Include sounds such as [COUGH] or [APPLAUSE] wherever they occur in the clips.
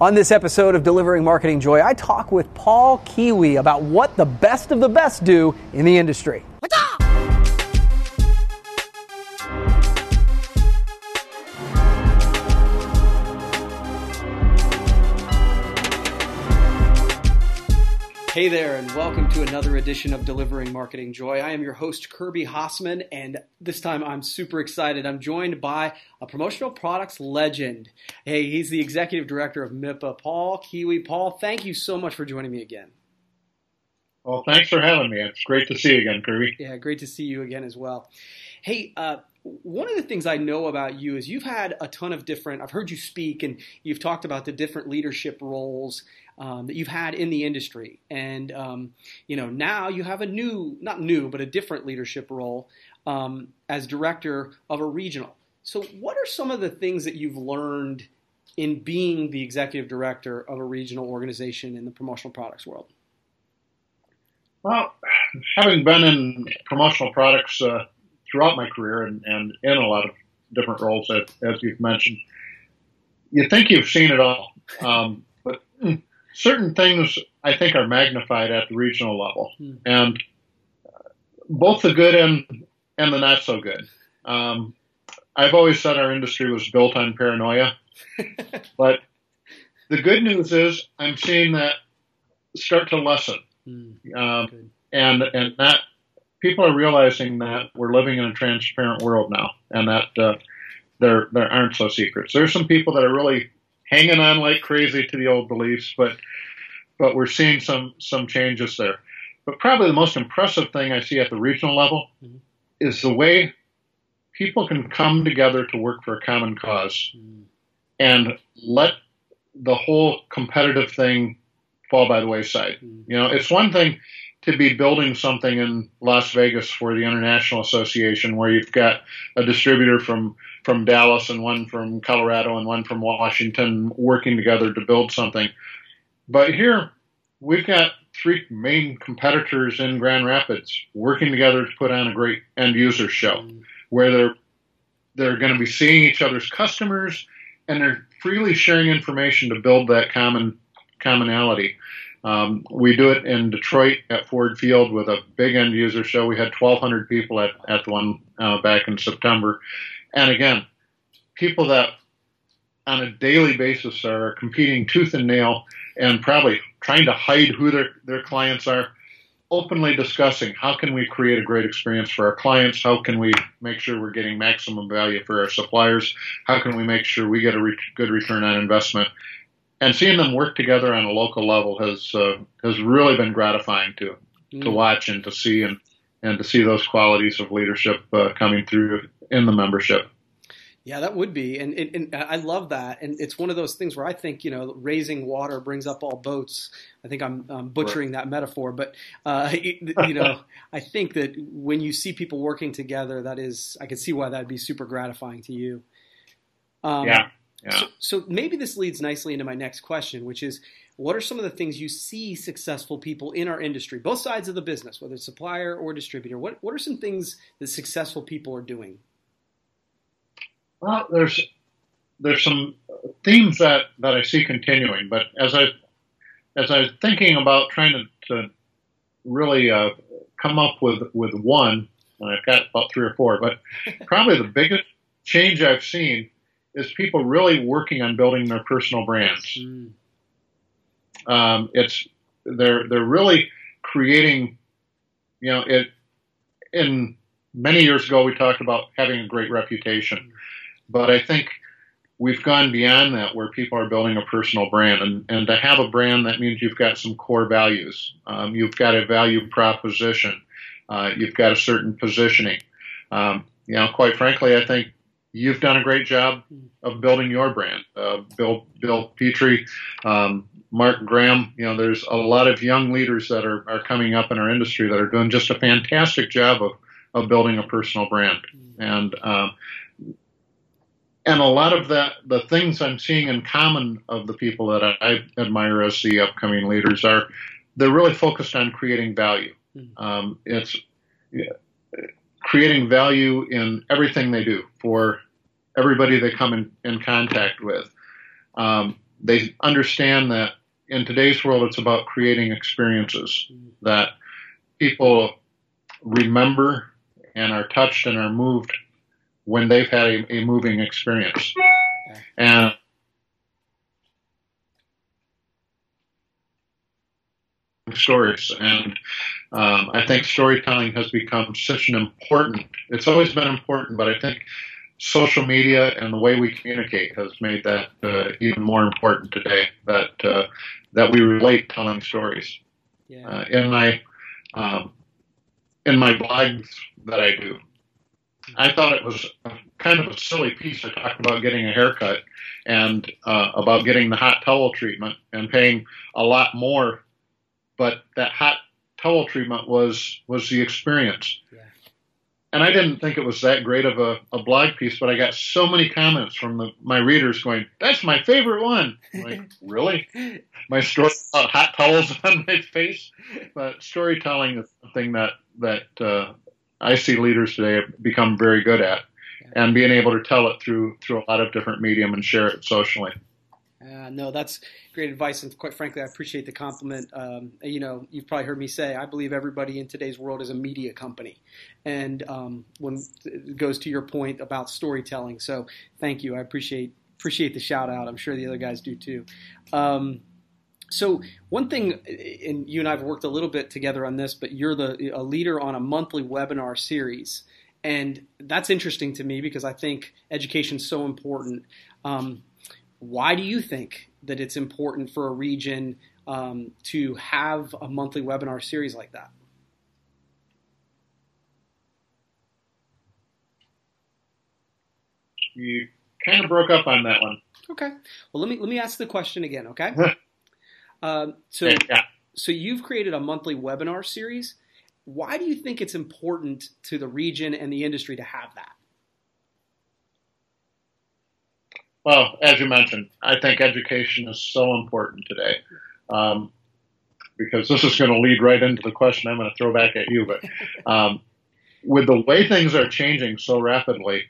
On this episode of Delivering Marketing Joy, I talk with Paul Kiewiet about what the best of the best do in the industry. Hey there, and welcome to another edition of Delivering Marketing Joy. I am your host, Kirby Hasseman, and this time I'm super excited. I'm joined by a promotional products legend. Hey, he's the executive director of MIPA, Paul Kiewiet. Paul, thank you so much for joining me again. Well, thanks for having me. It's great to see you again, Kirby. Yeah, great to see you again as well. Hey, uh, one of the things I know about you is you've had a ton of different, I've heard you speak and you've talked about the different leadership roles um, that you've had in the industry. And, um, you know, now you have a new, not new, but a different leadership role um, as director of a regional. So, what are some of the things that you've learned in being the executive director of a regional organization in the promotional products world? Well, having been in promotional products uh, throughout my career and, and, in a lot of different roles, as, as, you've mentioned, you think you've seen it all. Um, but certain things I think are magnified at the regional level, hmm. and both the good and and the not so good. Um, I've always said our industry was built on paranoia, [LAUGHS] but the good news is I'm seeing that start to lessen, hmm. um, and and that people are realizing that we're living in a transparent world now, and that uh, there there aren't so secrets. There's some people that are really hanging on like crazy to the old beliefs, but but we're seeing some some changes there. But probably the most impressive thing I see at the regional level mm-hmm. is the way people can come together to work for a common because mm-hmm. and let the whole competitive thing fall by the wayside. Mm-hmm. You know, it's one thing to be building something in Las Vegas for the International Association where you've got a distributor from from Dallas and one from Colorado and one from Washington working together to build something. But here we've got three main competitors in Grand Rapids working together to put on a great end user show where they're they're going to be seeing each other's customers and they're freely sharing information to build that common commonality. Um, we do it in Detroit at Ford Field with a big end user show. We had 1,200 people at, at the one uh, back in September. And again, people that on a daily basis are competing tooth and nail and probably trying to hide who their, their clients are, openly discussing how can we create a great experience for our clients? How can we make sure we're getting maximum value for our suppliers? How can we make sure we get a re- good return on investment? And seeing them work together on a local level has uh, has really been gratifying to mm. to watch and to see and and to see those qualities of leadership uh, coming through in the membership. Yeah, that would be, and, and, and, I love that. And it's one of those things where I think you know, raising water brings up all boats. I think I'm, I'm butchering right. that metaphor, but uh, [LAUGHS] you know, [LAUGHS] I think that when you see people working together, that is, I can see why that'd be super gratifying to you. Um, yeah. So, so maybe this leads nicely into my next question, which is what are some of the things you see successful people in our industry, both sides of the business, whether it's supplier or distributor? What, what are some things that successful people are doing? Well, there's there's some themes that, that I see continuing, but as I as I was thinking about trying to, to really uh, come up with with one, and I've got about three or four, but probably the biggest change I've seen is people really working on building their personal brands. Mm. Um, it's they're they're really creating, you know, it. In many years ago, we talked about having a great reputation, but I think we've gone beyond that, where people are building a personal brand, and and to have a brand that means you've got some core values, um, you've got a value proposition, uh, you've got a certain positioning. Um, you know, quite frankly, I think you've done a great job of building your brand. Uh, Bill Bill Petrie, um, Mark Graham. You know, there's a lot of young leaders that are, are coming up in our industry that are doing just a fantastic job of of building a personal brand. And um, and a lot of that, the things I'm seeing in common of the people that I, I admire as the upcoming leaders are, they're really focused on creating value. Um, it's creating value in everything they do for everybody they come in, in contact with. Um, they understand that in today's world, it's about creating experiences that people remember and are touched and are moved when they've had a, a moving experience. And stories. And um, I think storytelling has become such an important, it's always been important, but I think social media and the way we communicate has made that uh, even more important today, that, uh, that we relate telling stories. Yeah. Uh, in my, um, in my blogs that I do, I thought it was kind of a silly piece. I talked about getting a haircut and uh, about getting the hot towel treatment and paying a lot more but that hot towel treatment was was the experience. Yeah. And I didn't think it was that great of a, a blog piece, but I got so many comments from the, my readers going, "That's my favorite one." I'm like, [LAUGHS] really? My story about hot towels [LAUGHS] on my face, but storytelling is something that that uh, I see leaders today become very good at, yeah. and being able to tell it through through a lot of different medium and share it socially. Uh, no, that's great advice, and quite frankly, I appreciate the compliment. Um, you know, you've probably heard me say I believe everybody in today's world is a media company, and um, when it goes to your point about storytelling, so thank you. I appreciate appreciate the shout out. I'm sure the other guys do too. Um, so one thing, and you and I have worked a little bit together on this, but you're the a leader on a monthly webinar series, and that's interesting to me because I think education is so important. Um, why do you think that it's important for a region um, to have a monthly webinar series like that? You kind of broke up on that one. Okay. Well, let me let me ask the question again. Okay. [LAUGHS] um, so, yeah. so you've created a monthly webinar series. Why do you think it's important to the region and the industry to have that? Well, as you mentioned, I think education is so important today. Um, because this is going to lead right into the question I'm going to throw back at you. But [LAUGHS] um, with the way things are changing so rapidly,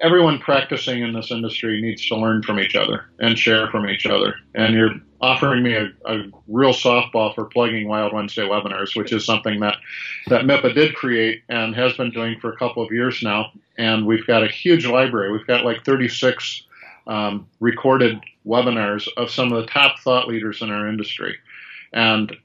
everyone practicing in this industry needs to learn from each other and share from each other. And you're offering me a, a real softball for plugging Wild Wednesday webinars, which is something that, that MIPA did create and has been doing for a couple of years now. And we've got a huge library. We've got like 36 um, recorded webinars of some of the top thought leaders in our industry. And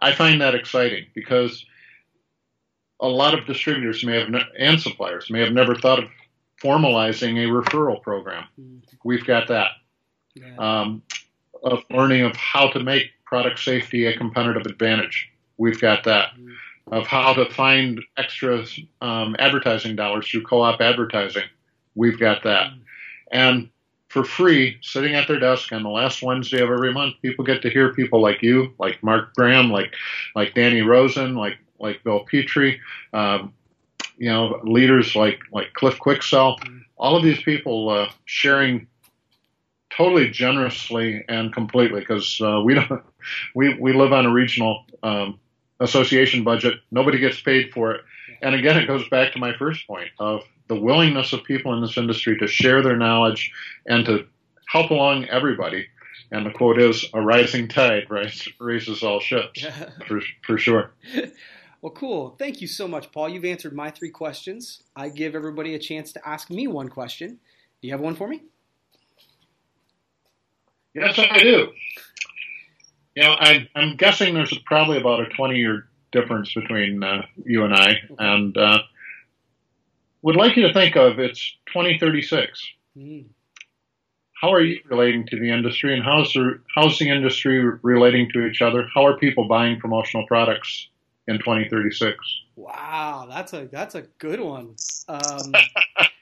I find that exciting because a lot of distributors may have, ne- and suppliers may have never thought of formalizing a referral program. Mm-hmm. We've got that. Yeah. Um, of learning of how to make product safety a competitive advantage. We've got that. Mm-hmm. Of how to find extra um, advertising dollars through co-op advertising. We've got that. Mm-hmm. And for free, sitting at their desk on the last Wednesday of every month, people get to hear people like you, like Mark Graham, like like Danny Rosin, like like Bill Petrie, um, you know, leaders like like Cliff Quicksell, mm-hmm. all of these people uh, sharing totally generously and completely because uh, we don't [LAUGHS] we we live on a regional um, association budget. Nobody gets paid for it, and again, it goes back to my first point of the willingness of people in this industry to share their knowledge and to help along everybody. And the quote is, "A rising tide raises all ships," for, for sure. [LAUGHS] Well, cool. Thank you so much, Paul. You've answered my three questions. I give everybody a chance to ask me one question. Do you have one for me? Yes, I do. You know, I, am guessing there's probably about a 20 year difference between uh, you and I, and uh, would like you to think of it's 2036. Mm. How are you relating to the industry, and how's the, how's the industry relating to each other? How are people buying promotional products in 2036. Wow, that's a that's a good one. Um, [LAUGHS]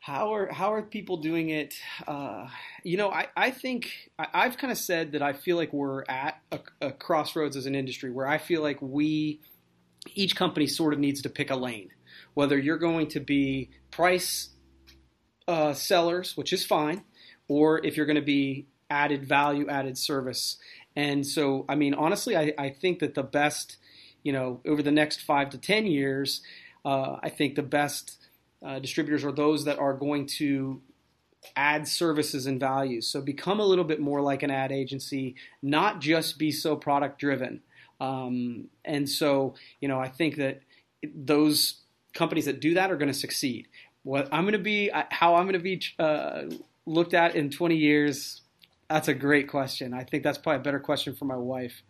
how are how are people doing it? Uh, you know, I I think I, have kind of said that I feel like we're at a, a, crossroads as an industry where I feel like we each company sort of needs to pick a lane. Whether you're going to be price uh, sellers, which is fine, or if you're going to be added value, added service. And so, I mean, honestly, I, I think that the best you know, over the next five to 10 years, uh, I think the best uh, distributors are those that are going to add services and values. So become a little bit more like an ad agency, not just be so product driven. Um, and so, you know, I think that those companies that do that are going to succeed. What I'm going to be, how I'm going to be uh, looked at in 20 years, that's a great question. I think that's probably a better question for my wife.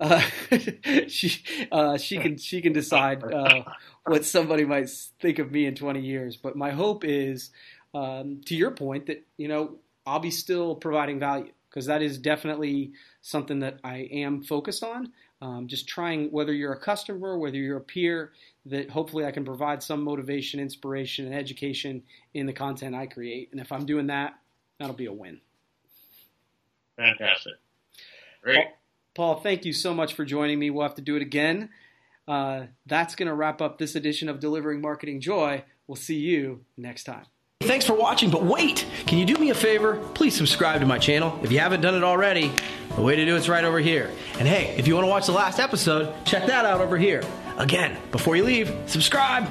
Uh, [LAUGHS] she uh, she can she can decide uh, what somebody might think of me in 20 years. But my hope is, um, to your point, that you know I'll be still providing value because that is definitely something that I am focused on. Um, just trying whether you're a customer, whether you're a peer, that hopefully I can provide some motivation, inspiration, and education in the content I create. And if I'm doing that, that'll be a win. Fantastic. Great. Paul, Paul thank you so much for joining me. We'll have to do it again. Uh, that's going to wrap up this edition of Delivering Marketing Joy. We'll see you next time. Thanks for watching, but wait! Can you do me a favor? Please subscribe to my channel if you haven't done it already. The way to do it's right over here. And hey, if you want to watch the last episode, check that out over here. Again, before you leave, subscribe!